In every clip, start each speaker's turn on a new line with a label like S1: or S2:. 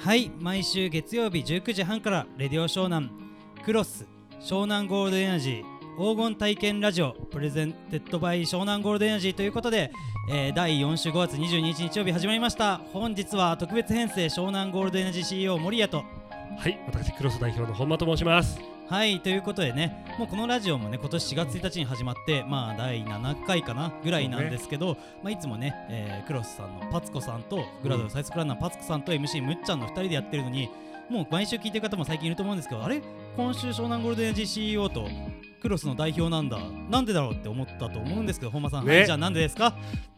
S1: はい毎週月曜日19時半からレディオ湘南クロス湘南ゴールドエナジー黄金体験ラジオ presented by 湘南ゴールドエナジーということで、えー第4週5月22日月曜日始まりました本日は特別編成湘南ゴールドエナジー CEO 森谷と
S2: はい、私クロス代表の本間と申します。
S1: はいということでねもうこのラジオもね今年4月1日に始まってまあ第7回かなぐらいなんですけど、まあ、いつもね、えークロスさんのパツコさんとグラドルサイスクランナーパツコさんと MC むっちゃんの2人でやってるのにもう毎週聞いてる方も最近いると思うんですけどあれ？今週湘南ゴールデンエナジー CEO とクロスの代表なんだ。なんでだろうって思ったと思うんですけど本間さん、
S2: ね。
S1: はい、じゃあなんでですか？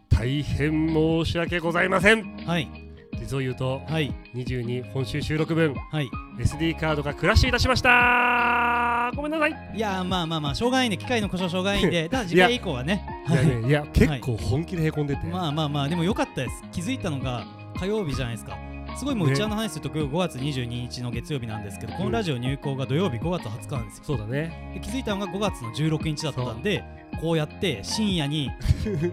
S2: 大変申し訳ございません。
S1: はい
S2: 実を言うと、
S1: はい。
S2: 22本週収録分。
S1: はい。
S2: SD カードがクラッシュいたしました。ごめんなさい。い
S1: いやーまあまあまあしょうがないね。機械の故障しょうがないんで。ただ次回以降はね。
S2: やね、いや結構本気でへこんでて。
S1: まあまあまあでも良かったです。気づいたのが火曜日じゃないですか。すごいもう
S2: ね。
S1: 内輪の話すると今日5月22日の月曜日なんですけど、このラジオ入稿が土曜日5月20日なんですよ。
S2: そうだね。
S1: で気づいたのが5月の16日だったんでこうやって深夜に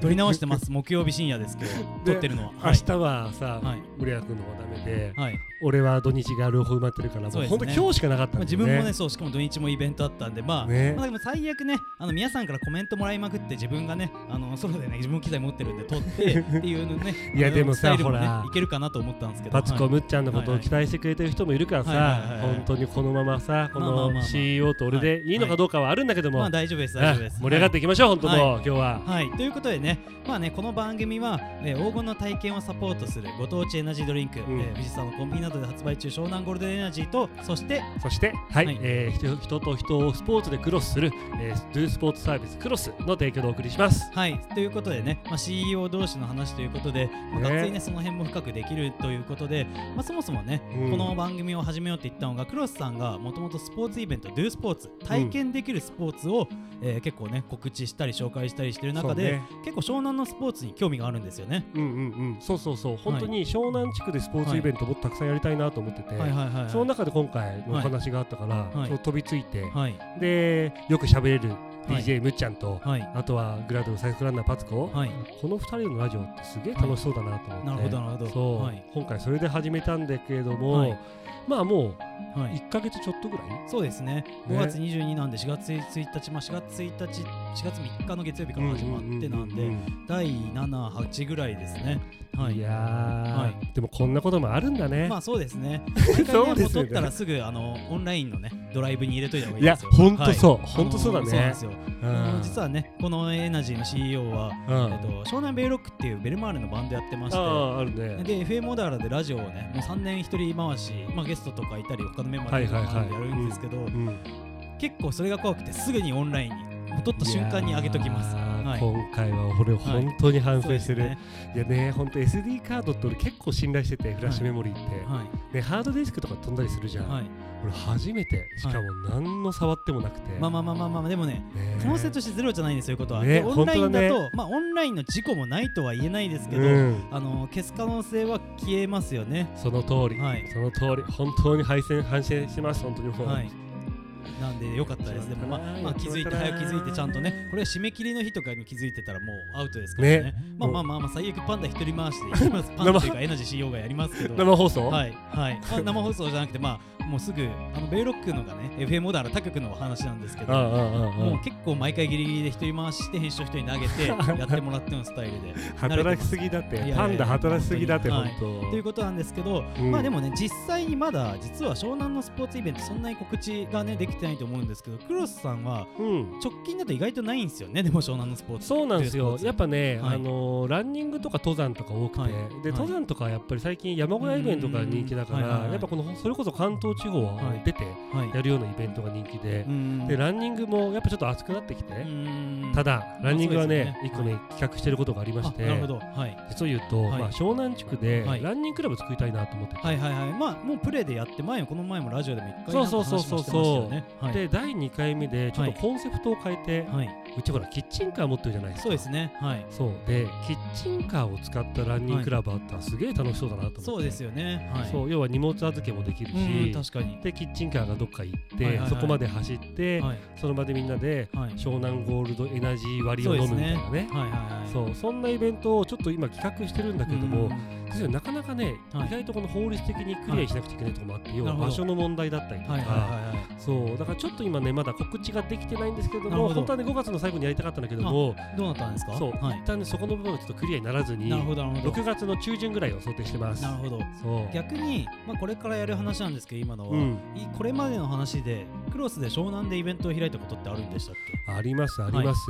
S1: 撮り直してます。木曜日深夜ですけど撮ってるのは。
S2: 明日はさ、
S1: はい。
S2: 森谷君の方がダメで、
S1: はい、はい
S2: 俺は土日が両方埋まってるから、もう本当今日しかなかった
S1: まあ、
S2: んだよね。
S1: 自分もねそうしかも土日もイベントあったんでまあ、
S2: ね。
S1: まあでも最悪ねあの皆さんからコメントもらいまくって自分がねあのソロでね自分も機材持ってるんで撮って っていうのね
S2: いやでもさ
S1: ね
S2: ほら。
S1: いけるかなと思ったんですけど。
S2: パツコ
S1: はい
S2: むっちゃんのことを期待してくれてる人もいるから
S1: はいはいはい
S2: さ
S1: はい。
S2: 本当にこのままさこの
S1: まあまあまあまあ
S2: CEO と俺でいいのかどうかはあるんだけども。
S1: まあ大丈夫です大丈夫です。
S2: あ盛り上がっていきましょう本当もう
S1: は
S2: 今日は。
S1: はい、ということでね、まあね、この番組は、えー黄金の体験をサポートするご当地エナジードリンク、
S2: うん。
S1: えー藤沢のコンビニなどで発売中湘南ゴールデンエナジーとそして
S2: そしてはい。
S1: はい。
S2: えー人人と人をスポーツでクロスするえードゥスポーツサービスクロスの提供でお送りします。
S1: はい。ということでね、まあ、CEO 同士の話ということで、まあ、
S2: ね。
S1: がっつりねその辺も深くできるということで、まあ、そもそもね、
S2: うん。
S1: この番組を始めようって言ったのがクロスさんがもともとスポーツイベント Do スポーツ体験できるスポーツを、えー結構ね告知したり紹介したりしてる中で、
S2: ね。
S1: 結構湘南のスポーツに興味があるんですよね。
S2: うんうんうん。そうそうそう。本当に湘南地区でスポーツイベントもっとたくさんやりたいなと思っててその中で今回のお話があったから
S1: はい。
S2: 飛びついて
S1: はい。
S2: でよく喋れる
S1: はい
S2: DJ むっちゃんと
S1: はい。
S2: あとはグラドルサイクランナーパツコ。
S1: はい。
S2: この2人のラジオってすげえ楽しそうだなと思って、
S1: なるほどなるほど。
S2: そう、
S1: はい。
S2: 今回それで始めたんだけれども、
S1: はい。
S2: まあもう
S1: はい。
S2: 1か月ちょっとぐらい、
S1: そうですね。
S2: ね。
S1: 5月22なんで4月1日、まあ、4月1日4月3日の月曜日から始まってなんで、第78ぐらいですね。はい。
S2: うんいやー、
S1: は
S2: でもこんなこともあるんだね、
S1: まあそうですね。
S2: そうですよね。
S1: もう撮ったらすぐあのオンラインのねドライブに入れといた方がい
S2: いや
S1: いですよ。
S2: ほんとそう、
S1: はい。
S2: ほんとそうだね。
S1: そうなんですよ、実はねこのエナジーの CEO は、
S2: うん。
S1: えっと、湘南ベイロックっていうベルマーレのバンドやってまして
S2: あああるね。
S1: で FM オダーラでラジオをねもう3年一人回し、まあ、ゲストとかいたり他のメンバーとかやるんですけど、
S2: うん。
S1: 結構それが怖くてすぐにオンラインにもう撮った瞬間に上げときますはい。
S2: 今回は俺本当に反省してる、
S1: そうですね
S2: いやね本当 SD カードって俺結構信頼しててフラッシュメモリーって、
S1: は
S2: ねハードディスクとか飛んだりするじゃん、
S1: い、はい、
S2: 俺初めてしかも何の触ってもなくて、
S1: まあまあまあまあまあでもね
S2: ね
S1: 可能性としてゼロじゃないんですよいうことは、
S2: ね
S1: でオンラインだと
S2: 本当だ
S1: まあオンラインの事故もないとは言えないですけど、
S2: うん。
S1: あの消す可能性は消えますよね。
S2: その通り、
S1: はい。
S2: その通り。本当に敗戦反省します本当にもう、
S1: はいなんで良かったです。でもまあ、まあ、気づいて早く気づいてちゃんとねこれは締め切りの日とかに気づいてたらもうアウトです。からね
S2: ね
S1: まあまあまあまあ最悪パンダ一人回しで パンダというかエナジー CEO がやりますけど。
S2: 生放送、
S1: はいはい。あ生放送じゃなくてまあもうすぐあのベイロックのがね FM オダーラ他局の話なんですけどもう結構毎回ギリギリで一人回しして編集を一人に投げて やってもらってのスタイルで。
S2: 働きすぎだってパンダ働きすぎだって
S1: 本
S2: 本当、
S1: 当ということなんですけど、
S2: うん。
S1: まあでもね実際にまだ実は湘南のスポーツイベントそんなに告知がねできてないと思うんですけどクロスさんは
S2: うん。
S1: 直近だと意外とないんですよねでも湘南のスポーツ
S2: そうなんですよ。やっぱね、
S1: はい。
S2: あのーランニングとか登山とか多くて、
S1: はい。
S2: で
S1: はい。
S2: 登山とかやっぱり最近山小屋イベントが人気だから、
S1: うんはいはいはい。
S2: やっぱこのそれこそ関東地方は
S1: はい
S2: 出て
S1: はい。
S2: やるようなイベントが人気で
S1: う、ん。
S2: でランニングもやっぱちょっと熱くなってきて、
S1: うん。
S2: ただランニングはね一個ね企画してることがありまして
S1: あなるほど。はい。
S2: 実を言うと、
S1: はい。
S2: まあ、湘南地区で
S1: はい。
S2: ランニングクラブ作りたいなと思ってて、
S1: はいはいはい。まあもうプレーでやって前もこの前もラジオでも一回
S2: そうそうそうそう
S1: なんか話もしてましたよね。はい。
S2: で第2回目でちょっとコンセプトを変えて、
S1: はい、
S2: うちほらキッチンカー持ってるじゃないですか。
S1: そうですね。はい。
S2: そう。でキッチンカーを使ったランニングクラブあったらすげえ楽しそうだなと思って、
S1: そうですよね。はい。
S2: そう。要は荷物預けもできるし、
S1: うん確かに。
S2: でキッチンカーがどっか行って、
S1: はいはいはい。
S2: そこまで走って、
S1: はい。
S2: その場でみんなで
S1: はい。
S2: 湘南ゴールドエナジー割を飲むみたいなね。
S1: はいはいはい。
S2: そう。そんなイベントをちょっと今企画してるんだけども、なかなかね、
S1: はい。
S2: 意外とこの法律的にクリアしなくちゃいけないところもあって、要は場所の問題だったりとか、
S1: はいはいはいはい。
S2: そう。だからちょっと今ねまだ告知ができてないんですけども本当はね5月の最後にやりたかったんだけども
S1: どうなったんですか？
S2: そう、
S1: はい。
S2: 一旦ねそこの部分がちょっとクリアにならずに
S1: なるほどなるほど。
S2: 6月の中旬ぐらいを想定してます。
S1: なるほど。
S2: そう。
S1: 逆に、まあ、これからやる話なんですけど今のは、
S2: うん。
S1: いこれまでの話でクロスで湘南でイベントを開いたことってあるんでしたっけ？
S2: ありますあります、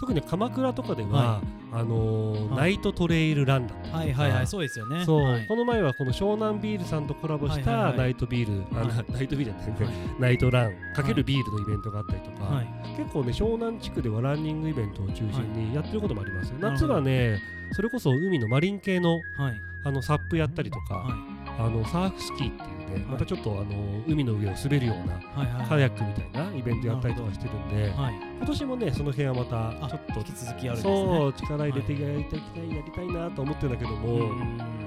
S2: 特に鎌倉とかでは、
S1: は
S2: あのー
S1: はい。
S2: ナイトトレイルランだ
S1: はいはいはいそうですよね。
S2: そう、
S1: はい。
S2: この前はこの湘南ビールさんとコラボし
S1: はいはいはい。
S2: たナイトビール、あ
S1: はい。
S2: なナイトビールじゃない。ナイトランかけるビールのイベントがあったりとか、
S1: はい
S2: 結構ね湘南地区ではランニングイベントを中心にやってることもあります、
S1: なるほど。
S2: 夏はねそれこそ海のマリン系の
S1: はい。
S2: あのサップやったりとか、
S1: はい。
S2: あのサーフスキーっていうね、
S1: い。
S2: またちょっとあの海の上を滑るような
S1: はいはい
S2: カヤックみたいなイベントやったりとかしてるんで、
S1: はい。
S2: 今年もねその辺はまた
S1: あ
S2: ちょっと
S1: 引き続きあるんですね。
S2: そう力入れてやりたい、やりたいなと思ってるんだけども、
S1: うん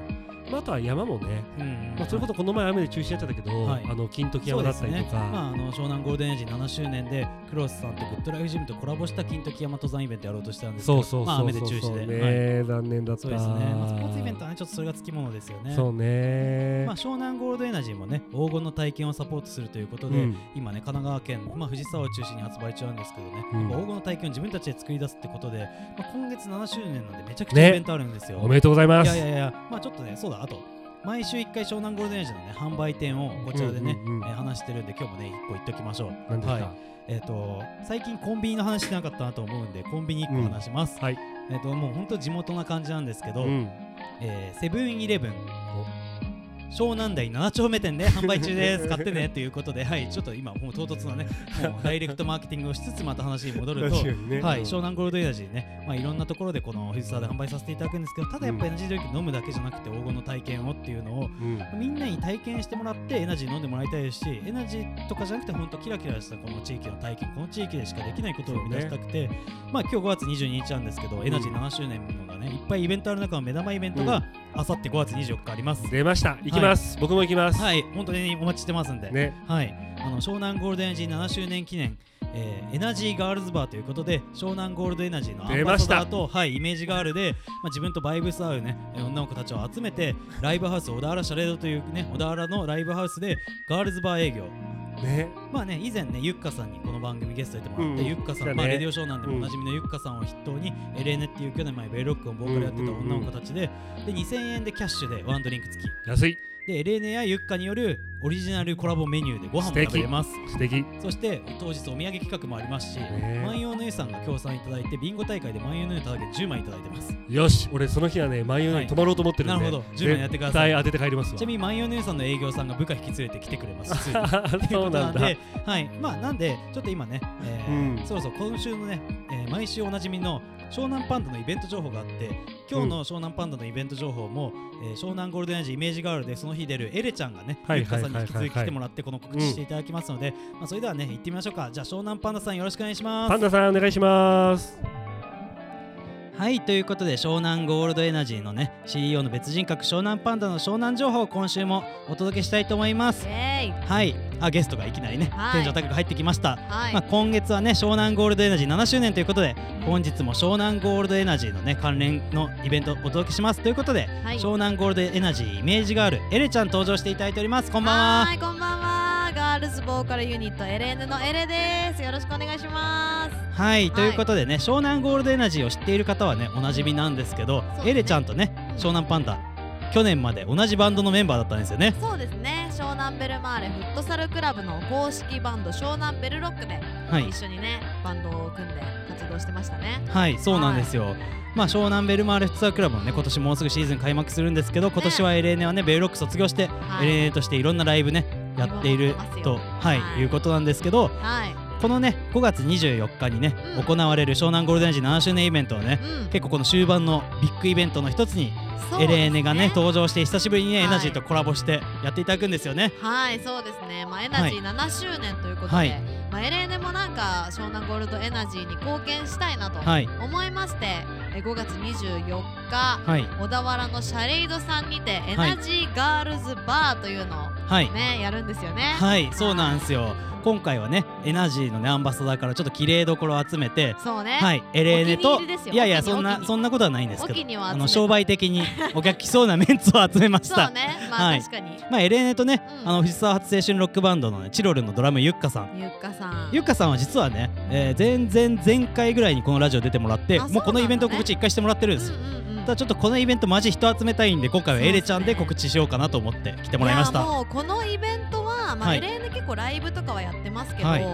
S2: まあ、あとは山もね、
S1: うん
S2: まあ、それこそこの前雨で中止になっちゃったけど、
S1: はい。
S2: あの金時山だ
S1: ですね
S2: ったりとか、
S1: まあ、あの湘南ゴールデンエイジ7周年でクロスさんとグッドライフジムとコラボした金時山登山イベントやろうとしたんですけど
S2: そうそうそうそう、
S1: まあ、雨で中止で、
S2: ね、
S1: はい。
S2: 残念だった。
S1: そうですね、まあ、スポーツイベントはねちょっとそれがつきものですよね。
S2: そうね、
S1: まあ、湘南ゴールドエナジーもね黄金の体験をサポートするということで、
S2: うん。
S1: 今ね神奈川県、まあ、藤沢を中心に発売中なんですけどね、
S2: うん。
S1: 黄金の体験を自分たちで作り出すってことで、まあ、今月7周年なんでめちゃくち
S2: ね。
S1: ゃイベントあるんですよ、
S2: おめでとうございます。
S1: いやいやいやまあちょっとねそうだあと毎週1回湘南ゴールデンエイジのね販売店をこちらでね、
S2: うんうんうん
S1: えー話してるんで今日もね1個言っときましょう。はい。えっ、と最近コンビニの話してなかったなと思うんでコンビニ1個話します、
S2: はい、
S1: えっ、ともうほんと地元な感じなんですけど、
S2: うん、
S1: えーセブンイレブン湘南台7丁目店で販売中です買ってねということではいちょっと今もう唐突なねもうダイレクトマーケティングをしつつまた話に戻ると
S2: ね。
S1: はい、
S2: うん
S1: 湘南ゴールドエナジーね、まあ、いろんなところでこの藤沢で販売させていただくんですけどただやっぱエナジードリンク飲むだけじゃなくて黄金の体験をっていうのを
S2: うん。
S1: みんなに体験してもらってエナジー飲んでもらいたいですしエナジーとかじゃなくて本当キラキラしたこの地域の体験この地域でしかできないことを生み出したくて、まあ今日5月22日なんですけど、エナジー7周年のがねいっぱいイベントある中の目玉イベントがあさって5月24日あります。
S2: 出ました。行きます、僕も行きます、
S1: はい。本当にお待ちしてますんで、
S2: ね。
S1: はい、あの湘南ゴールデンエナジー7周年記念、えーエナジーガールズバーということで湘南ゴールドエナジーのアンバサダーと、はい、イメージガールで、まあ、自分とバイブス合う、ね、えー女の子たちを集めてライブハウス小田原シャレードという、ね、小田原のライブハウスでガールズバー営業
S2: ね。
S1: まあね以前ねゆっかさんにこの番組ゲストでもらって、
S2: うん
S1: ゆっかさん、
S2: ね。
S1: まあ、レディオショーなんでも
S2: うん。
S1: おなじみのゆっかさんを筆頭に、エレーネっていう去年前ベルロックをボーカルやってた女の子たちで,、で2000円でキャッシュでワンドリンク付き。
S2: 安い
S1: でエレーネやゆっかによるオリジナルコラボメニューでご飯も食べれます。
S2: 素敵。
S1: そして当日お土産企画もありますし、
S2: ね
S1: 万葉の湯さんが協賛いただいてビンゴ大会で万葉の湯ただけ10枚いただいてます。
S2: よし。俺その日はね万葉
S1: はい。
S2: に泊まろうと思ってるんで、
S1: なるほど。10枚やってください。
S2: 絶対当てて帰りますわ。
S1: ちなみに万葉の湯さんの営業さんが部下引き連れて来てくれます
S2: そうなんだ。
S1: で、はい、まあなんでちょっと今ね、えー
S2: うん。
S1: そろそろ今週のね、えー毎週おなじみの湘南パンダのイベント情報があって今日の湘南パンダのイベント情報も、えー湘南ゴールデンエイジイメージガールでその日出るエレちゃんがね、
S2: はい
S1: ゆっかさんに引き続き来てもらってこの告知していただきますので、まあそれではね行ってみましょうか。じゃあ湘南パンダさんよろしくお願いします。
S2: パンダさんお願いします
S1: はいということで湘南ゴールドエナジーのね CEO の別人格湘南パンダの湘南情報を今週もお届けしたいと思います。はいあゲストがいきなりね、
S3: はい。
S1: 天井高く入ってきました。
S3: はい、
S1: まあ、今月はね湘南ゴールドエナジー7周年ということで本日も湘南ゴールドエナジーのね関連のイベントをお届けします。ということで、
S3: はい。
S1: 湘南ゴールドエナジーイメージガールエレちゃん登場していただいております。こんばんは。
S3: はいこんばんはガールズボーカルユニットエレーヌのエレです。よろしくお願いします。
S1: はいということでね湘南ゴールドエナジーを知っている方はねおなじみなんですけど
S3: ね。
S1: エレちゃんとね
S3: うん。
S1: 湘南パンダ去年まで同じバンドのメンバーだったんですよね。
S3: そうですね。湘南ベルマーレフットサルクラブの公式バンド湘南ベルロックで
S1: はい。
S3: 一緒にねバンドを組んで活動してましたね。
S1: はいそうなんですよ、まあ湘南ベルマーレフットサルクラブもね今年もうすぐシーズン開幕するんですけど今年は LNA はねベルロック卒業して
S3: はい。
S1: LNA としていろんなライブねやっていると
S3: よ
S1: はい、
S3: はい
S1: いうことなんですけど
S3: はい。
S1: このね5月24日にね、
S3: うん。
S1: 行われる湘南ゴールデンジー7周年イベントはね
S3: うん。
S1: 結構この終盤のビッグイベントの一つに
S3: そうですね。
S1: LNA がね登場して久しぶりにね、
S3: はい。
S1: エナジーとコラボしてやっていただくんですよね。
S3: はいそうですね。まあエナジー7周年ということで、
S1: はい。
S3: まあエレーネもなんか湘南ゴールドエナジーに貢献したいなと
S1: はい。
S3: 思いましてえ5月24日
S1: はい。
S3: 小田原のシャレイドさんにてエナジーガールズバーというのを
S1: はい。
S3: ねやるんですよね。
S1: はいそうなんですよ。今回はねエナジーのねアンバサダーからちょっと綺麗どころを集めて
S3: そうね。
S1: はいエレーネといやいやそんなそんなことはないんですけどあの商売的に お客来そうなメンツを集めました。
S3: そうね。まあ
S1: はい。
S3: 確かに。
S1: まあエレーネとね
S3: うん。
S1: あの藤沢初青春ロックバンドのねチロルのドラムゆっかさん。
S3: ゆっかさん。
S1: ゆっかさんは実はね、えー、前々前回ぐらいにこのラジオ出てもらって
S3: あ
S1: もうこのイベント告知一回してもらってるんですよ、
S3: うんうんうん
S1: ただちょっとこのイベントマジ人集めたいんで今回はエレちゃんで告知しようかなと思って来てもらいました。
S3: やもうこのイベントは、まあ
S1: はい。
S3: エレーヌ結構ライブとかはやってますけど、
S1: はい。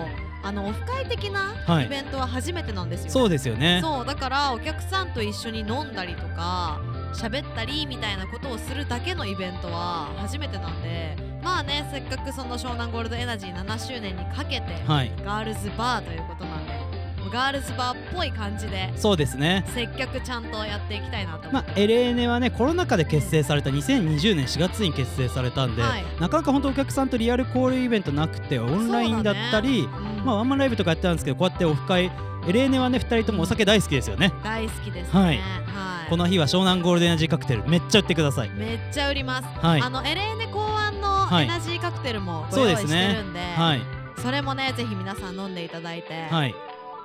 S3: あのオフ会的な
S1: はい。
S3: イベントは初めてなんですよ、
S1: そうですよね。
S3: そうだからお客さんと一緒に飲んだりとか喋ったりみたいなことをするだけのイベントは初めてなんでまあねせっかくその湘南ゴールドエナジー7周年にかけて、
S1: はい。
S3: ガールズバーということなんでガールズバーっぽい感じで。
S1: そうですね。
S3: 接客ちゃんとやっていきたいなと
S1: まあ、エレーネはねコロナ禍で結成された2020年4月に結成されたんで、
S3: はい。
S1: なかなか本当お客さんとリアル交流イベントなくてオンラインだったり、
S3: ね。うん。
S1: まあワンマンライブとかやってたんですけどこうやってオフ会エレーネはね2人ともお酒大好きですよね。
S3: 大好きですね。
S1: はい。
S3: はい。
S1: この日は湘南ゴールデンエナジーカクテルめっちゃ売ってください。
S3: めっちゃ売ります、
S1: はい。
S3: あのエレーネ考案の
S1: はい。
S3: エナジーカクテルもご用意してるんで
S1: はい。
S3: それもねぜひ皆さん飲んでいただいて、
S1: はい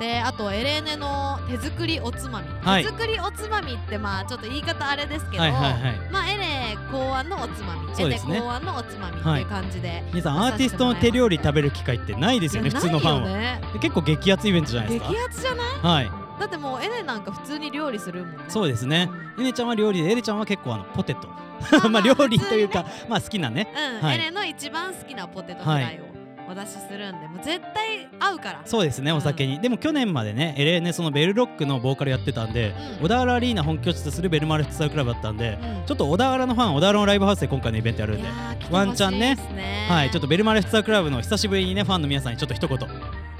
S3: であとエレーネの手作りおつまみ、
S1: はい。
S3: 手作りおつまみってまあちょっと言い方あれですけど、
S1: はいはいはい。
S3: まあエレ考案のおつまみ。
S1: ね。
S3: エレ考案のおつまみっていう感じで、
S1: 皆さんアーティストの手料理食べる機会ってないですよね普通のファンは、結構激アツイベントじゃないです
S3: 激
S1: か
S3: アツじゃない？
S1: はい。
S3: だってもうエレなんか普通に料理するもんね。
S1: そうですね。エネちゃんは料理でエレちゃんは結構あのポテト。
S3: あ
S1: まあ料理というかまあ好きなね。
S3: うん、
S1: はい。
S3: エレの一番好きなポテトフライをお出しするんで、もう絶対合うから。
S1: そうですねお酒に、でも去年までねエレねそのベルロックのボーカルやってたんで、
S3: うん。
S1: 小田原アリーナ本拠地とするベルマルフットサルクラブだったんで、
S3: うん。
S1: ちょっと小田原のファン小田原のライブハウスで今回のイベントやるんでワンチャンね。はいちょっとベルマルフットサルクラブの久しぶりにねファンの皆さんにちょっと一言。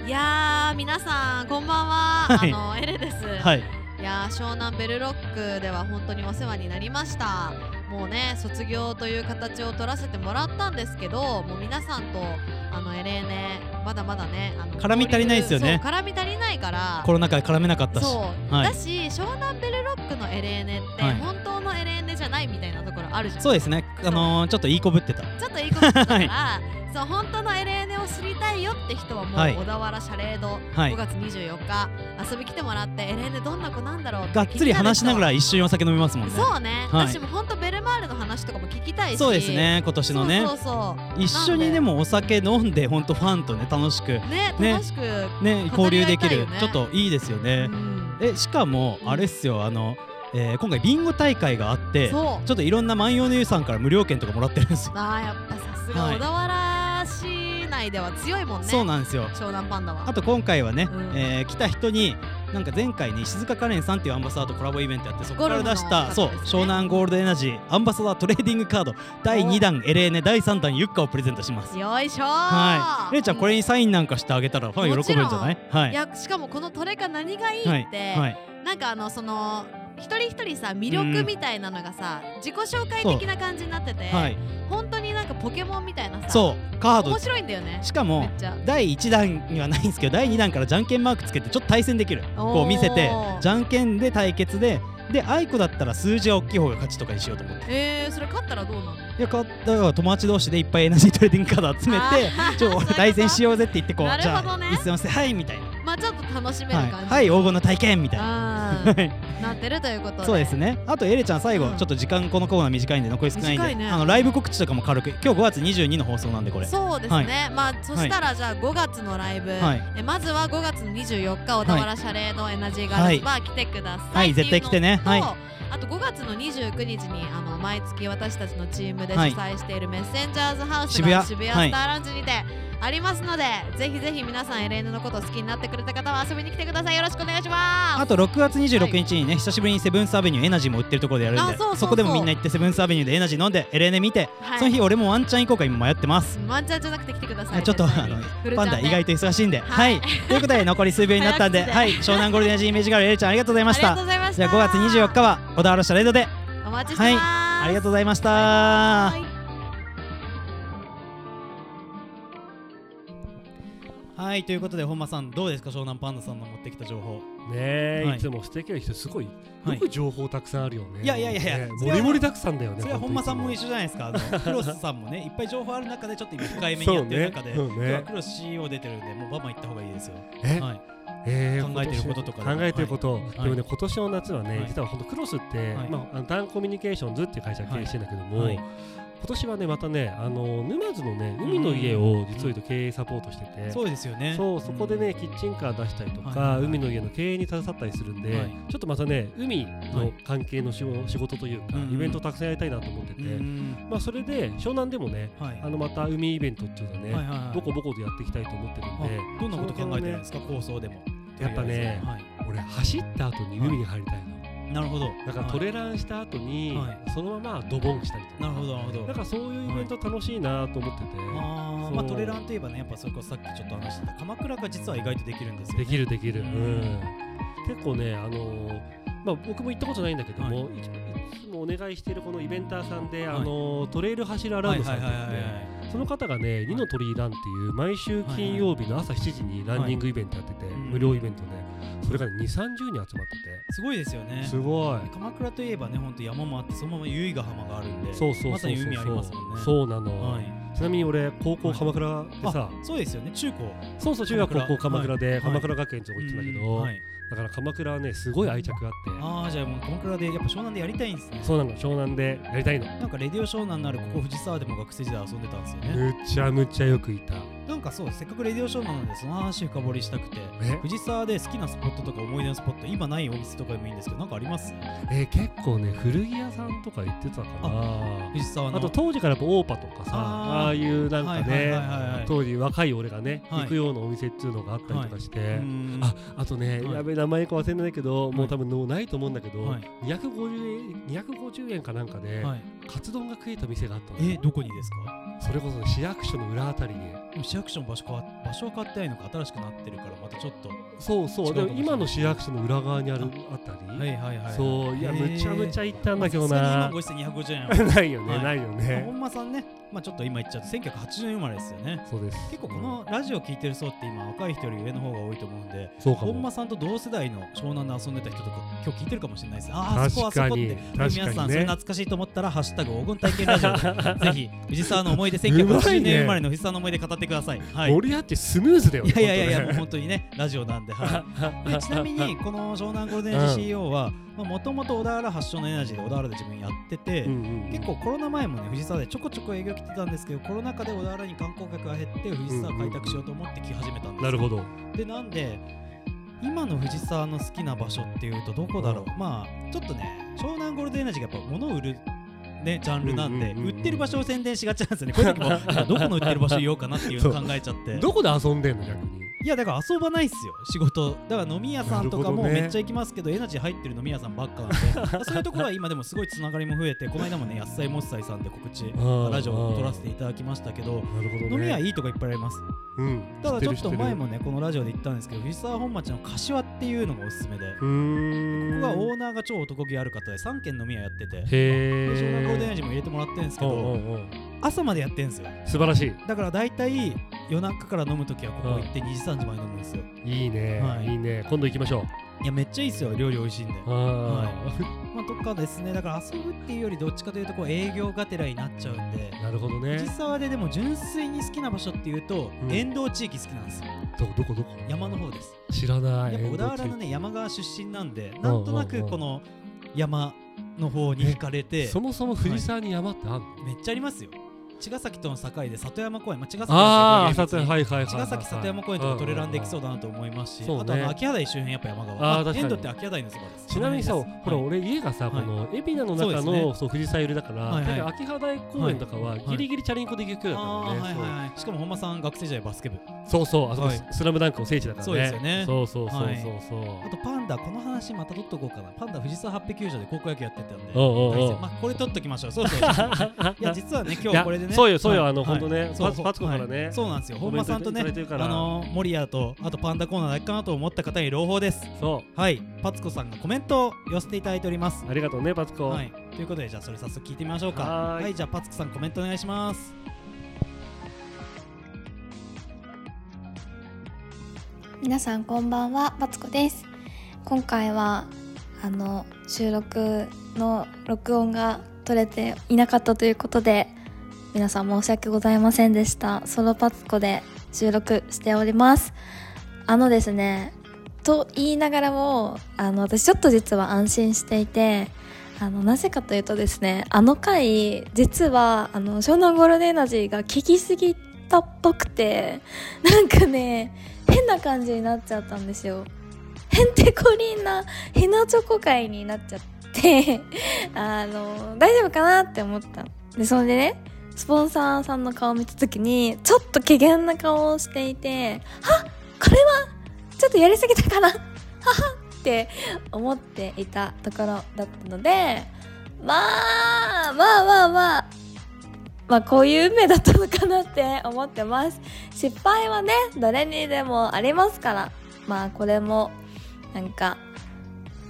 S3: いやー皆さんこんばんは、
S1: はい。
S3: あのエレです、
S1: はい。
S3: いやー湘南ベルロックでは本当にお世話になりましたもうね卒業という形を取らせてもらったんですけどもう皆さんとあのエレーネまだまだねあの
S1: 絡み足りないですよね。
S3: 絡み足りないから
S1: コロナ禍で絡めなかったし。
S3: そう、
S1: はい。
S3: だし湘南ベルロックのエレーネって、
S1: はい。
S3: 本当のエレーネじゃないみたいなところあるじゃん。
S1: そうですね。あのー、ちょっといいこぶってた。
S3: ちょっといいことだから、
S1: はい
S3: そう本当のエレーネを知りたいよって人はもう、
S1: はい。
S3: 小田原シャレード、
S1: はい。
S3: 5月24日遊び来てもらってエレーネどんな子なんだろう
S1: がっつり話しながら
S3: い
S1: 一緒にお酒飲みますもんね。
S3: そうね、
S1: はい。
S3: 私も本当ベルマールの話とかも聞きたいし。
S1: そうですね。今年のね。
S3: そうそう
S1: 一緒にでもお酒飲んで本当ファンとね楽しく。
S3: ね
S1: ね。
S3: 楽しく、
S1: ね交流できる、
S3: ね。
S1: ちょっといいですよね、
S3: うん。
S1: えしかもあれっすよ。あの、えー今回ビンゴ大会があってちょっといろんな万葉の湯さんから無料券とかもらってるんですよ、
S3: あーやっぱさすが
S1: はい。
S3: 小田原市内では強いもんね。
S1: そうなんですよ。
S3: 湘南パンダは。
S1: あと今回はね、
S3: うん。
S1: えー来た人になんか前回に静香カレンさんっていうアンバサダーとコラボイベントやってそこから出した、そう湘南ゴールドエナジーアンバサダートレーディングカード第2弾エレーネ第3弾ユッカをプレゼントします。
S3: よいしょー。
S1: はい。れいちゃんこれにサインなんかしてあげたらファン喜ぶんじゃない？はい
S3: いやしかもこのトレカ何がいい
S1: はい。
S3: って、
S1: はい。
S3: なんかあのその一人一人さ魅力みたいなのがさ、自己紹介的な感じになってて、
S1: はい。
S3: 本当になんかポケモンみたいなさ
S1: そう。カード。
S3: 面白いんだよね。
S1: しかも第1弾にはないんですけど第2弾からじゃんけんマークつけてちょっと対戦できる。こう見せてじゃんけんで対決でであいこだったら数字が大きい方が勝ちとかにしようと思って。
S3: えー、それ勝ったらどうなの？
S1: いやかだから友達同士でいっぱいエナジートレーディングカード集めてちょ
S3: そういうこと。
S1: 対戦しようぜって言ってこう
S3: なる
S1: じゃあ一戦をしてはいみたいな
S3: 楽しめる
S1: はい
S3: 感じ、
S1: はい。黄金の体験みたいな。
S3: なってるということで。
S1: そうですね。あとエレちゃん最後、
S3: うん。
S1: ちょっと時間このコーナー短いんで残り少ないんで
S3: ね。
S1: あのライブ告知とかも軽く。今日5月22の放送なんでこれ。
S3: そうですね、まあそしたらじゃあ5月のライブ、
S1: はい。
S3: えまずは5月の24日小田原シャレードエナジーガールズバー来てください、
S1: はい絶対来てね。はい。
S3: あと5月の29日にあの毎月私たちのチームで主
S1: はい。
S3: 催しているメッセンジャーズハウスが渋谷。
S1: はい
S3: スターラウンジにてありますので、ぜひぜひ皆さんエレーヌのことを好きになってくれた方は遊びに来てください。よろしくお願いします。
S1: あと6月26日にね、久しぶりにセブンスアベニューエナジーも売ってるところでやるんで
S3: あそ
S1: こでもみんな行ってセブンスアベニューでエナジー飲んでエレーネ見て、
S3: はい。
S1: その日俺もワンチャン行こうか今迷ってます。
S3: ワンチャンじゃなくて来てください。
S1: ちょっとあの
S3: フルチャンで。
S1: パンダ意外と忙しいんで。は、
S3: はい。い
S1: ということで残り数秒になったんで はい湘南ゴールデンエナジーイメージガールエレちゃんありがとうございました。じゃあ5月24日は小田原シャレードで。
S3: お待ちしてます、
S1: ありがとうございましたはいということで本間さんどうですか？湘南パンダさんの持ってきた情報。
S2: ねえ、
S1: はい。
S2: い、つも素敵な人すごい
S1: はい。
S2: よく情報たくさんあるよね。
S1: いやいやいやいや
S2: もりもりたくさんだよね。
S1: それは本間さんも一
S2: 緒
S1: 緒じゃないですか。あの クロスさんもねいっぱい情報ある中でちょっと今控えめにやってる中で、
S2: ねね。
S1: 今日はクロス CEO 出てるんでもうバンバン行った方がいいですよ。
S2: え、
S1: はい。
S2: えー
S1: 考えてることとか
S2: 考えてること、
S1: はい。
S2: でもね今年の夏はね、
S1: はい。
S2: 実は本当クロスって、
S1: はい。
S2: まあダンコミュニケーションズっていう会社を経営してんだけども、
S1: はい
S2: 今年はねまたねあの沼津のね海の家を実を言うと経営サポートしてて、
S1: そうですよね。
S2: そうそこでね、キッチンカー出したりとか、
S1: はい
S2: 海の家の経営に携わったりするんで、
S1: はい。
S2: ちょっとまたね海
S1: は
S2: の
S1: い。
S2: 関係の仕事仕事というか、
S1: うんうん。
S2: イベントたくさんやりたいなと思ってて、
S1: うん
S2: まあそれで湘南でもね
S1: はい。
S2: あのまた海イベントっていうのはね、
S1: はいはいはい。
S2: ボコボコでやっていきたいと思ってるんで、
S1: あどんなこと考えてるんですか？構想でも。
S2: やっぱね。
S1: はい。
S2: 俺走った後に海に入りたいの、
S1: なるほど。
S2: だからトレランした後に、
S1: はい。
S2: そのままドボンしたりとか。
S1: なるほどなるほど。
S2: だからそういうイベント楽しいなと思ってて、
S1: あー。まあトレランといえばねやっぱそれこそさっきちょっと話してた鎌倉が実は意外とできるんですよ、ね、
S2: できるできる、
S1: う
S2: うん。ん、結構ねあのーまあ僕も行ったことないんだけども、
S1: はい。
S2: い、いつもお願いしているこのイベンターさんで、
S1: はい。
S2: あのートレイル走るアラウンドさんって言って、その方がね、二の鳥居ランっていう毎週金曜日の朝7時にランニングイベントやってて、
S1: うん
S2: 無料イベントで、それがね2、30人集まって
S1: すごいですよ
S2: て、
S1: ね。
S2: すごい。
S1: 鎌倉といえばね本当山もあってそのまま由比ヶ浜があるんで
S2: そうそうそうそう。
S1: まさに海ありますもんね。
S2: そうなの、
S1: はい
S2: ちなみに俺高校鎌倉でさ、
S1: そうですよね。中高。
S2: そうそう中学高校鎌倉で
S1: はい。
S2: 鎌倉学園ってとこ行ってたけど、
S1: うんはい。
S2: だから鎌倉はねすごい愛着があって。
S1: ああじゃあもう鎌倉でやっぱ湘南でやりたいんですね。
S2: そうなの湘南でやりたいの。
S1: なんかレディオ湘南のあるここ藤沢でも学生時代遊んでたんですよね。
S2: むちゃむちゃよくいた。
S1: なんかそうせっかくレディオ湘南なんでその話深掘りしたくて
S2: え？
S1: 藤沢で好きなスポットとか思い出のスポット今ないお店とかでもいいんですけどなんかあります？
S2: えー結構ね古着屋さんとか行ってたかな。
S1: 藤沢の。
S2: あと当時からやっぱオーパとかさ
S1: あー
S2: ああいうなんかね当時若い俺がね、
S1: はい。
S2: 行くようなお店っていうのがあったりとかして、
S1: うん。
S2: ああとね、
S1: はい。
S2: やべえ名前か忘れないけど、も
S1: はい。
S2: う多分もうないと思うんだけど、
S1: はい。
S2: 250円250円かなんかで、
S1: はい。
S2: カツ丼が食えた店があったの
S1: えどこにですか？
S2: それこそ市役所の裏あたりに
S1: 市役所の場所変わ場所は変わってないのか新しくなってるからまたちょっと。
S2: そうそう。でも今の市役所の裏側にあるあたり、
S1: はいはいはい
S2: そう。いやむちゃむちゃ行ったんだけど
S1: まあさすがに今
S2: な
S1: ご時世250円は。
S2: ないよね、
S1: はい。
S2: ないよね。
S1: 本間さんねまあちょっと今言っちゃうと1980年生まれですよね。
S2: そうです。
S1: 結構このラジオ聞いてる層って今若い人より上の方が多いと思うんで
S2: そうかも。
S1: 本間さんと同世代の湘南で遊んでた人とか今日聞いてるかもしれないです。あああそこあそこって皆さんそれ懐かしいと思ったら「ハッシュタグ黄金体験ラジオ」で ぜひ藤沢の思い出1980年生まれの藤沢の思い出語ってくださいはい。
S2: 盛り上ってスムーズだよね
S1: いやいやいやもう
S2: 本
S1: 本当にねラジオなんではい。でちなみにこの湘南ゴールデン CEO はもともと小田原発祥のエナジーで小田原で自分やってて、
S2: うんうんうん。
S1: 結構コロナ前もね藤沢でちょこちょこ営業来てたんですけどコロナ禍で小田原に観光客が減って藤沢開拓しようと思って来始めたんですよ。
S2: なるほど。
S1: でなんで今の藤沢の好きな場所っていうとどこだろう、まあちょっとね湘南ゴールデンエナジーがやっぱ物を売るね、ジャンルなんで、
S2: うんうんうんうん。
S1: 売ってる場所を宣伝しがちなんですよね。こういう時も どこの売ってる場所言おうかなっていうのを考えちゃって。
S2: どこで遊んでんの逆に
S1: いやだから遊ばないっすよ仕事。だから飲み屋さんとかもめっちゃ行きますけどエナジー入ってる飲み屋さんばっかなんで。そういうところは今でもすごいつながりも増えてこの間もね野菜もっさいさんで告知
S2: ー
S1: ラジオを撮らせていただきましたけど飲み屋いいとこいっぱいあります。
S2: うん
S1: ただちょっと前
S2: も
S1: もねこのラジオで言ったんですけど藤沢本町の柏っていうのがおすすめでここがオーナーが超男気ある方で3軒飲み屋やっててで
S2: へ
S1: 湘南ゴールデンエ
S2: え
S1: ナジーも入れてもらってるんですけ
S2: うん
S1: ど朝までやってんですよ。
S2: 素晴らし
S1: だから大体夜中から飲むときはここ行って2時3時まで飲むんですよ。
S2: いいいね、
S1: はい。
S2: い、いね。今度行きましょう。
S1: いやめっちゃいいっすよ。料理美味しいんで。
S2: あ
S1: まあとかですね。だから遊ぶっていうよりどっちかというとこう営業がてらになっちゃうんで。
S2: ーなるほどね。
S1: 藤沢ででも純粋に好きな場所っていうと、
S2: うん。
S1: 沿道地域好きなんですよ。
S2: どこどこどこ？
S1: 山の方です。
S2: 知らない。
S1: やっぱ小田原のね山側出身なんでなんとなくこの山の方に惹かれて。
S2: そもそも藤沢に山ってあんの、
S1: めっちゃありますよ茅ヶ崎との境で里山公園、まあ、茅ヶ崎
S2: 里はいはいはいはい。
S1: 茅ヶ崎里山公園とかトレランできそうだなと思いますし、
S2: ね。
S1: あとあの秋葉台周辺やっぱ山側。
S2: あー確かに。
S1: エンドって秋葉台のそばです。
S2: ちなみにさ、
S1: この辺です。
S2: ほら、
S1: はい。
S2: 俺家がさ、
S1: はい。
S2: この海老名の中
S1: そうね。
S2: そう藤沢寄りだから、
S1: はいはい。
S2: 秋葉台公園とかは
S1: はい。
S2: ギリギリチャリンコで行くようだ
S1: あ
S2: ったんだよね
S1: しかも本間さん学生時代バスケ部。
S2: そうそうそう、あそこ
S1: はい。
S2: スラムダンクの聖地だからね。
S1: そうですよね。
S2: そうそうそう
S1: はい
S2: そう。
S1: あとパンダこの話また取っとこうかな。パンダ藤沢八匹球場で高校野球やってたんで。まあこれ取っときましょう。そうそう いや実はね今日これでね。
S2: そうよそうよ
S1: はい。
S2: あのほんとね。パツパツコからね。
S1: はい。そうなんですよ。本間さんとねあの守屋とあとパンダコーナーだけかなと思った方に朗報です。
S2: そ
S1: はい。パツコさんがコメントを寄せていただいております。
S2: う。ありがとうね、パツコ。
S1: はい。ということでじゃあそれ早速聞いてみましょうか。
S2: はーい。
S1: じゃあパツコさんコメントお願いします。
S4: 皆さんこんばんはマツコです。今回はあの収録の録音が取れていなかったということで皆さん申し訳ございませんでした。ソロパツコで収録しております。あのですねと言いながらもあの私ちょっと実は安心していてあのなぜかというとですねあの回実はあの湘南ゴールデンエナジーが聞きすぎたっぽくてなんかね変な感じになっちゃったんですよ。へんてこりんなヘナチョコ会になっちゃってあの大丈夫かなって思った。でそれでねスポンサーさんの顔を見た時にちょっと怪げな顔をしていてはこれはちょっとやりすぎたかな？ははって思っていたところだったのでまあまあまあまあまあこういう運命だったのかなって思ってます。失敗はね誰にでもありますから。まあこれもなんか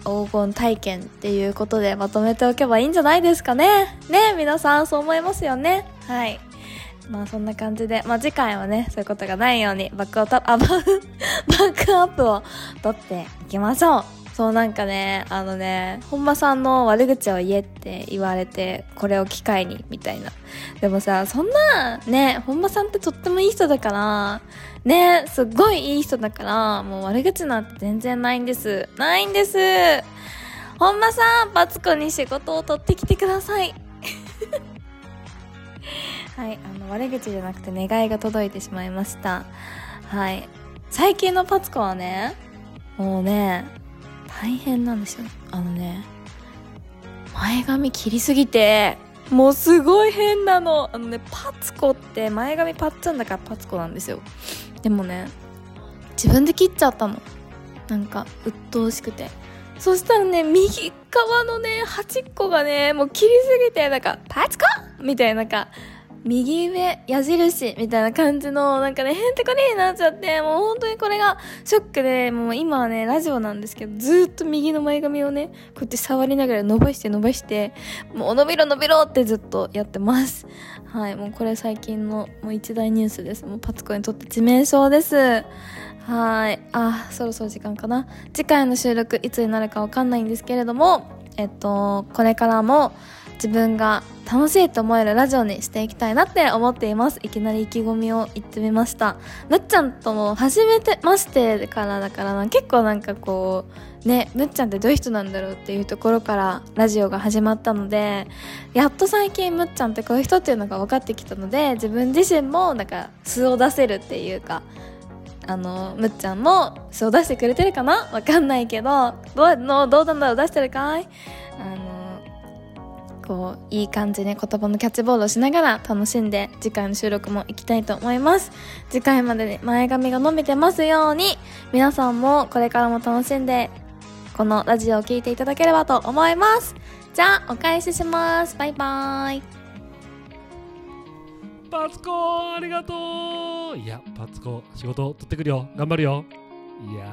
S4: 黄金体験っていうことでまとめておけばいいんじゃないですかね。ね皆さんそう思いますよね。はいまあそんな感じで、まあ次回はね、そういうことがないようにバックアップ、バックアップを取っていきましょう。そうなんかね、あのね、本間さんの悪口を言えって言われて、これを機会に、みたいな。でもさ、そんな、ね、本間さんってとってもいい人だから、ね、すっごいいい人だから、もう悪口なんて全然ないんです。ないんです。本間さん、パツコに仕事を取ってきてください。はい、あの悪口じゃなくて願いが届いてしまいました。はい。最近のパツコはねもうね大変なんですよ。あのね前髪切りすぎてもうすごい変なの。あのねパツコって前髪パッツンだからパツコなんですよ。でもね自分で切っちゃったの。なんか鬱陶しくて。そしたらね右側のね端っこがねもう切りすぎてなんかパツコみたいななんか右上矢印みたいな感じのなんかねへんてこりになっちゃってもう本当にこれがショックでもう今はねラジオなんですけどずっと右の前髪をねこうやって触りながら伸ばして伸ばしてもう伸びろ伸びろってずっとやってます。はいもうこれ最近のもう一大ニュースです。もうパツコにとって致命傷ですはいあそろそろ時間かな。次回の収録いつになるかわかんないんですけれどもえっとこれからも自分が楽しいと思えるラジオにしていきたいなって思っています。いきなり意気込みを言ってみました。むっちゃんとも初めてましてからだからな。結構なんかこうねむっちゃんってどういう人なんだろうっていうところからラジオが始まったのでやっと最近むっちゃんってこういう人っていうのが分かってきたので自分自身もなんか素を出せるっていうかあのむっちゃんも素を出してくれてるかな？わかんないけどどうのどうなんだろう？出してるかい？あのこういい感じに言葉のキャッチボールをしながら楽しんで次回の収録も行きたいと思います。次回までに前髪が伸びてますように皆さんもこれからも楽しんでこのラジオを聴いていただければと思います。じゃあお返しします。バイバーイ。
S2: パツコありがとう。いやパツコ仕事取ってくるよ。頑張るよ。いや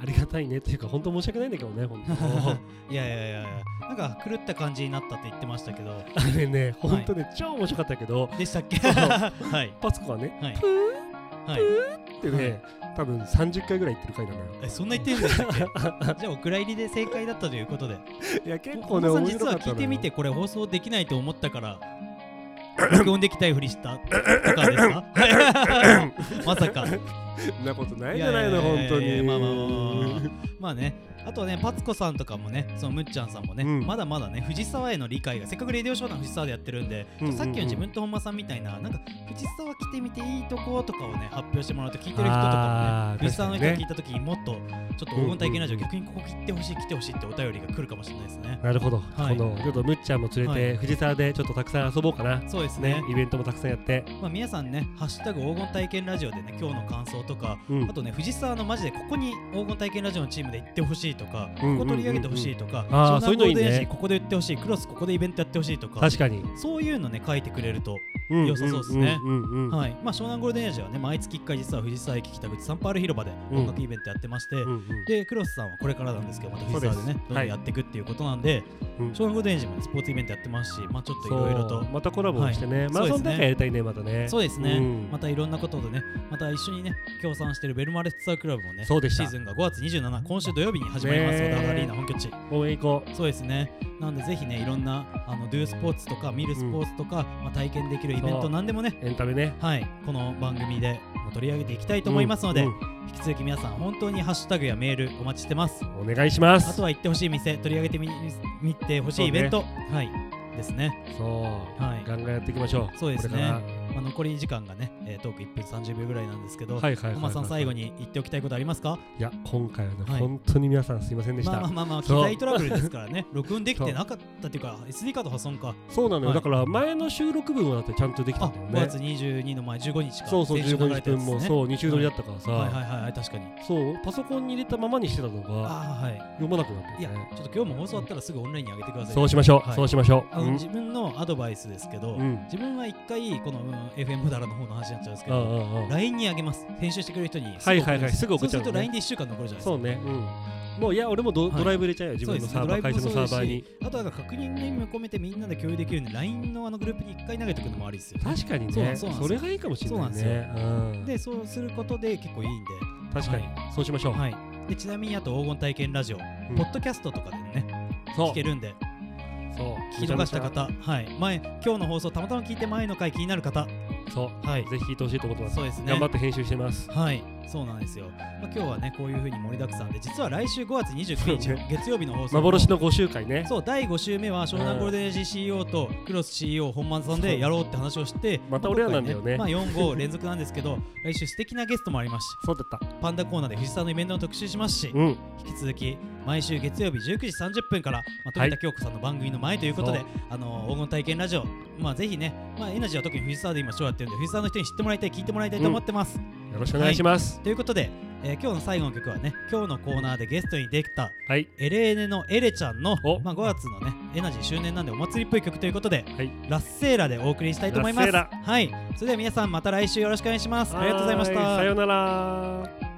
S2: ありがたいねっていうか本当申し訳ないんだけどね 本
S1: 当いやいやいやいやなんか狂った感じになったって言ってましたけど。
S2: あれね本当ね、はい、超面白かったけど。
S1: でしたっけ？はい。
S2: パツコはね、はい、プー、はい、プーってね、はい。多分30回ぐらい言ってる回なのよ。
S1: えそんな言ってるんですかじゃあお蔵入りで正解だったということで。
S2: いや結構ね面
S1: 白かった実は聞いてみてこれ放送できないと思ったから録音できたいふりしたとかですか？まさか
S2: なことないじゃないの本当に。
S1: まあまあまあね。あとねパツコさんとかもねそのむっちゃんさんもね、うん、まだまだね藤沢への理解がせっかくレディオショーの藤沢でやってるんで、うんうんうん、さっきの自分と本間さんみたいななんか藤沢来てみていいとことかをね発表してもらうと聞いてる人とかもね藤沢の人が聞いた時にもっとちょっと黄金体験ラジオ、逆にここ来てほしい来てほしいってお便りが来るかもしれないですね。
S2: なるほど、はい、このちょっとむっちゃんも連れて、藤沢でちょっとたくさん遊ぼうかな。
S1: そうですね。
S2: イベントもたくさんやって。
S1: まあ皆さんねハッシュタグ黄金体験ラジオでね今日の感想とか、うん、あとね藤沢のマジでここに黄金体験ラジオのチームで行ってほしいとか、ここ取り上げてほしいとか、
S2: あそういうのいい
S1: ね。ここで言ってほしいクロスここでイベントやってほしいとか
S2: 確かに。
S1: そういうのね書いてくれると
S2: うん
S1: 良さそうですね。
S2: うんうんうん
S1: はい。まあ、湘南ゴールデンエイジはね毎月1回実は藤沢駅北口サンパール広場で
S2: うん。
S1: 音楽イベントやってまして、
S2: うんうん。
S1: でクロスさんはこれからなんですけどまた藤沢でねどんどんやっていくっていうことなんで、
S2: うん。
S1: 湘南ゴールデンエイジもねスポーツイベントやってますしまあちょっといろいろと
S2: またコラボしてね、
S1: はい。
S2: マラソン大会やりたいねまたね。
S1: そうですね、
S2: うん。
S1: またいろんなことでねまた一緒にね協賛してるベルマーレツアークラブもねシーズンが5月27今週土曜日に始まります
S2: ね
S1: 小田原アリーナ本拠地。
S2: 応援行こ
S1: そうですね。なのでぜひねいろんなあのドゥスポーツとか見るスポーツとか、まあ、体験できるイベント
S2: そう
S1: なんでもね。
S2: う。エンタメね。
S1: はい。この番組でも取り上げていきたいと思いますので、
S2: うん
S1: 引き続き皆さん本当にハッシュタグやメールお待ちしてます。
S2: うんお願いします。
S1: あとは行ってほしい店取り上げてみ見てほしいイベント、はい。ですね。
S2: そう、
S1: はい。
S2: ガンガンやっていきましょう。
S1: そうですねまあ、残り時間がね、えートーク1分30秒ぐらいなんですけど、
S2: はいはいは
S1: さん最後に言っておきたいことありますか？
S2: いや今回はね、
S1: はい。
S2: 本当に皆さんすいませんでした、
S1: まあまあまあまあ機材トラブルですからね。録音できてなかったっていうか SD カード破損か。
S2: そうなのよ、
S1: はい。
S2: だから前の収録分はだってちゃんとできた
S1: あ
S2: んだよ
S1: 5
S2: ね
S1: 月22の前15日か。
S2: そうそう
S1: 先週流れ
S2: 15
S1: たやつね。
S2: 日分もそう2週撮りだったからさ、
S1: はいはいはいはい確かに。
S2: そう。パソコンに入れたままにしてたのが
S1: ああはい。
S2: 読まなくなって
S1: いや
S2: ね
S1: ちょっと今日も放送終わったらすぐオンラインに上げてください
S2: そうしましょう、
S1: はい
S2: そうしましょう、うん。
S1: 自分のアドバイスですけど、
S2: うん。
S1: 自分は一回この、うん、FM ダラの方の話になっちゃうんですけど LINE にあげます。編集してくれる人に。
S2: はいはいはいすぐ送っちゃう
S1: そうすると LINE で1週間残るじゃないですか。
S2: そうね、うん、もういや俺もド,、ライブ入れちゃうよ自分のサーバー、会社のサーバーに。
S1: あとは確認の意味も込めてみんなで共有できるんで LINE のあのグループに一回投げておくのもありですよ、
S2: 確かにね。
S1: んそ
S2: れがいいかもしれないね。
S1: そう
S2: うん。
S1: でそうすることで結構いいんで。
S2: 確かに、
S1: は
S2: そうしましょう、
S1: はい。でちなみにあと黄金体験ラジオ、
S2: うん。
S1: ポッドキャストとかでね
S2: そう。
S1: 聞けるんで
S2: そう。
S1: 聞き逃した方。はい。前今日の放送たまたま聞いて前の回気になる方。
S2: そう。
S1: はい。
S2: ぜひ聞いてほしいと思ってます
S1: そうですね。
S2: 頑張って編集してます。
S1: はい、そうなんですよ。まあ、今日はね、こういう風に盛りだくさんで、実は来週5月29日月曜日の放送も
S2: 幻の5週回ね。
S1: そう第5週目は湘南ゴールデンエイジ CEO とクロス CEO 本間さんでやろうって話をして
S2: また俺らなんだよね。
S1: まあ、今回まあ、4、5連続なんですけど来週素敵なゲストもあります。し
S2: そうだった。
S1: パンダコーナーで藤沢のイベントの特集しますし
S2: うん。
S1: 引き続き毎週月曜日19時30分から、まあ、富田京子さんの番組の前ということで、
S2: そう。
S1: あの黄金体験ラジオ、まあ、ぜひね、まあ、エナジーは特に藤沢で今ショーやってるんで藤沢の人に知ってもらいたい聞いてもらいたいと思ってます、
S2: よろしくお願いします。
S1: ということで、えー今日の最後の曲はね今日のコーナーでゲストにできた
S2: はい。
S1: エレーネのエレちゃんの
S2: お。
S1: まあ、5月のねエナジー周年なんでお祭りっぽい曲ということで、
S2: はい。
S1: ラッセーラでお送りしたいと思います。はい。それでは皆さんまた来週よろしくお願いします。ありがとうございました。
S2: さようなら